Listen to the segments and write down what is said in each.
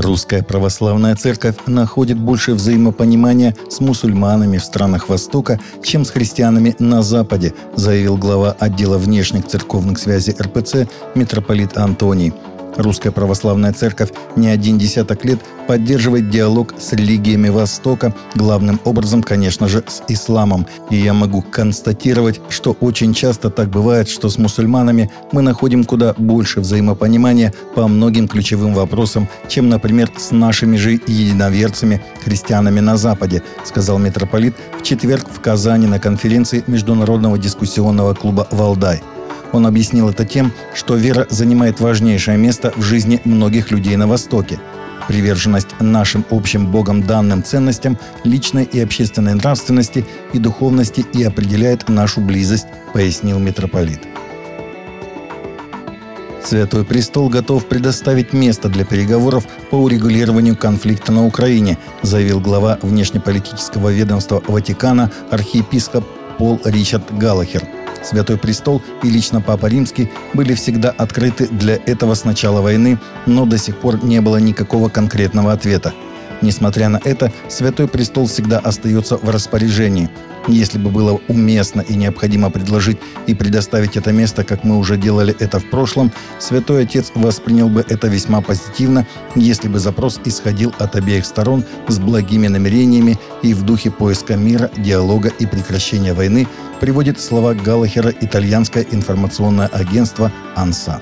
Русская православная церковь находит больше взаимопонимания с мусульманами в странах Востока, чем с христианами на Западе, заявил глава отдела внешних церковных связей РПЦ митрополит Антоний. Русская Православная Церковь не один десяток лет поддерживает диалог с религиями Востока, главным образом, конечно же, с исламом. И я могу констатировать, что очень часто так бывает, что с мусульманами мы находим куда больше взаимопонимания по многим ключевым вопросам, чем, например, с нашими же единоверцами, христианами на Западе, сказал митрополит в четверг в Казани на конференции Международного дискуссионного клуба «Валдай». Он объяснил это тем, что вера занимает важнейшее место в жизни многих людей на Востоке. Приверженность нашим общим Богом данным ценностям личной и общественной нравственности и духовности и определяет нашу близость, пояснил митрополит. Святой Престол готов предоставить место для переговоров по урегулированию конфликта на Украине, заявил глава внешнеполитического ведомства Ватикана архиепископ Пол Ричард Галлахер – Святой Престол и лично Папа Римский были всегда открыты для этого с начала войны, но до сих пор не было никакого конкретного ответа. Несмотря на это, Святой Престол всегда остается в распоряжении. Если бы было уместно и необходимо предложить и предоставить это место, как мы уже делали это в прошлом, Святой Отец воспринял бы это весьма позитивно, если бы запрос исходил от обеих сторон с благими намерениями и в духе поиска мира, диалога и прекращения войны, приводит слова Галлахера итальянское информационное агентство «Анса».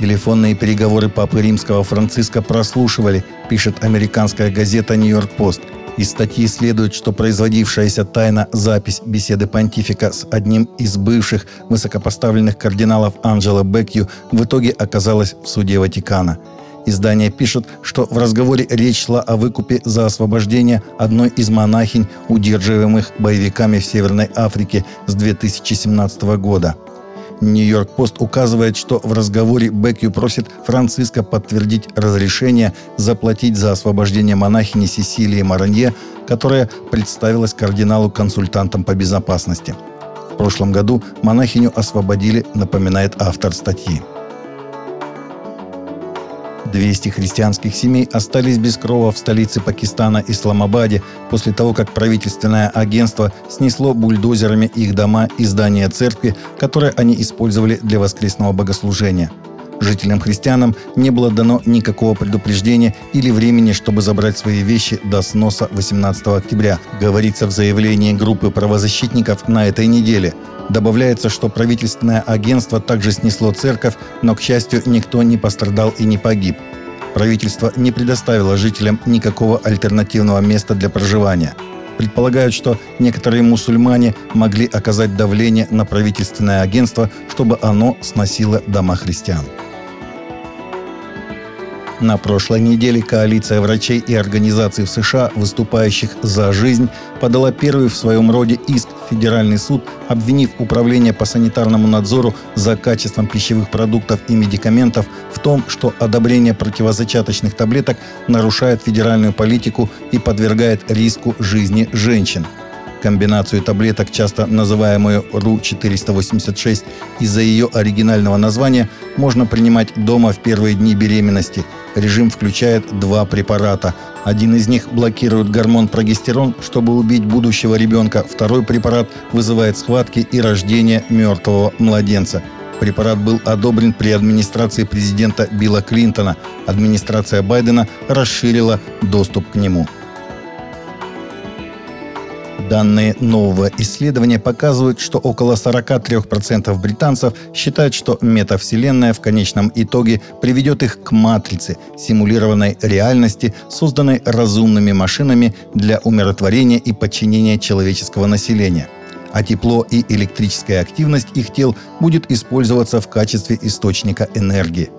Телефонные переговоры Папы Римского Франциска прослушивали, пишет американская газета «Нью-Йорк-Пост». Из статьи следует, что производившаяся тайна запись беседы понтифика с одним из бывших высокопоставленных кардиналов Анджело Бекью в итоге оказалась в суде Ватикана. Издание пишет, что в разговоре речь шла о выкупе за освобождение одной из монахинь, удерживаемых боевиками в Северной Африке с 2017 года – Нью-Йорк-Пост указывает, что в разговоре Бекью просит Франциска подтвердить разрешение заплатить за освобождение монахини Сесилии Маранье, которая представилась кардиналу-консультантом по безопасности. В прошлом году монахиню освободили, напоминает автор статьи. 200 христианских семей остались без крова в столице Пакистана Исламабаде после того, как правительственное агентство снесло бульдозерами их дома и здания церкви, которые они использовали для воскресного богослужения. Жителям-христианам не было дано никакого предупреждения или времени, чтобы забрать свои вещи до сноса 18 октября, говорится в заявлении группы правозащитников на этой неделе – Добавляется, что правительственное агентство также снесло церковь, но, к счастью, никто не пострадал и не погиб. Правительство не предоставило жителям никакого альтернативного места для проживания. Предполагают, что некоторые мусульмане могли оказать давление на правительственное агентство, чтобы оно сносило дома христиан. На прошлой неделе коалиция врачей и организаций в США, выступающих за жизнь, подала первый в своем роде иск. В Федеральный суд, обвинив Управление по санитарному надзору за качеством пищевых продуктов и медикаментов в том, что одобрение противозачаточных таблеток нарушает федеральную политику и подвергает риску жизни женщин – Комбинацию таблеток, часто называемую РУ-486, из-за ее оригинального названия, можно принимать дома в первые дни беременности. Режим включает два препарата. Один из них блокирует гормон прогестерон, чтобы убить будущего ребенка. Второй препарат вызывает схватки и рождение мертвого младенца. Препарат был одобрен при администрации президента Билла Клинтона. Администрация Байдена расширила доступ к нему. Данные нового исследования показывают, что около 43% британцев считают, что метавселенная в конечном итоге приведет их к матрице симулированной реальности, созданной разумными машинами для умиротворения и подчинения человеческого населения а тепло и электрическая активность их тел будет использоваться в качестве источника энергии.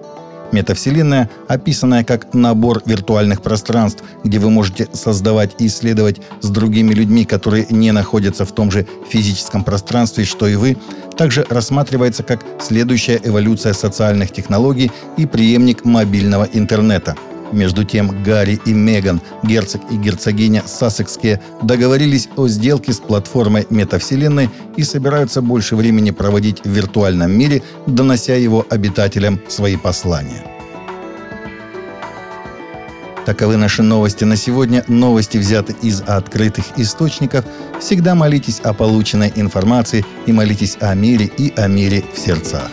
Метавселенная, описанная как набор виртуальных пространств, где вы можете создавать и исследовать с другими людьми, которые не находятся в том же физическом пространстве, что и вы, также рассматривается как следующая эволюция социальных технологий и преемник мобильного интернета – между тем Гарри и Меган, герцог и герцогиня Сассекские, договорились о сделке с платформой метавселенной и собираются больше времени проводить в виртуальном мире, донося его обитателям свои послания. Таковы наши новости на сегодня. Новости взяты из открытых источников. Всегда молитесь о полученной информации и молитесь о мире и о мире в сердцах.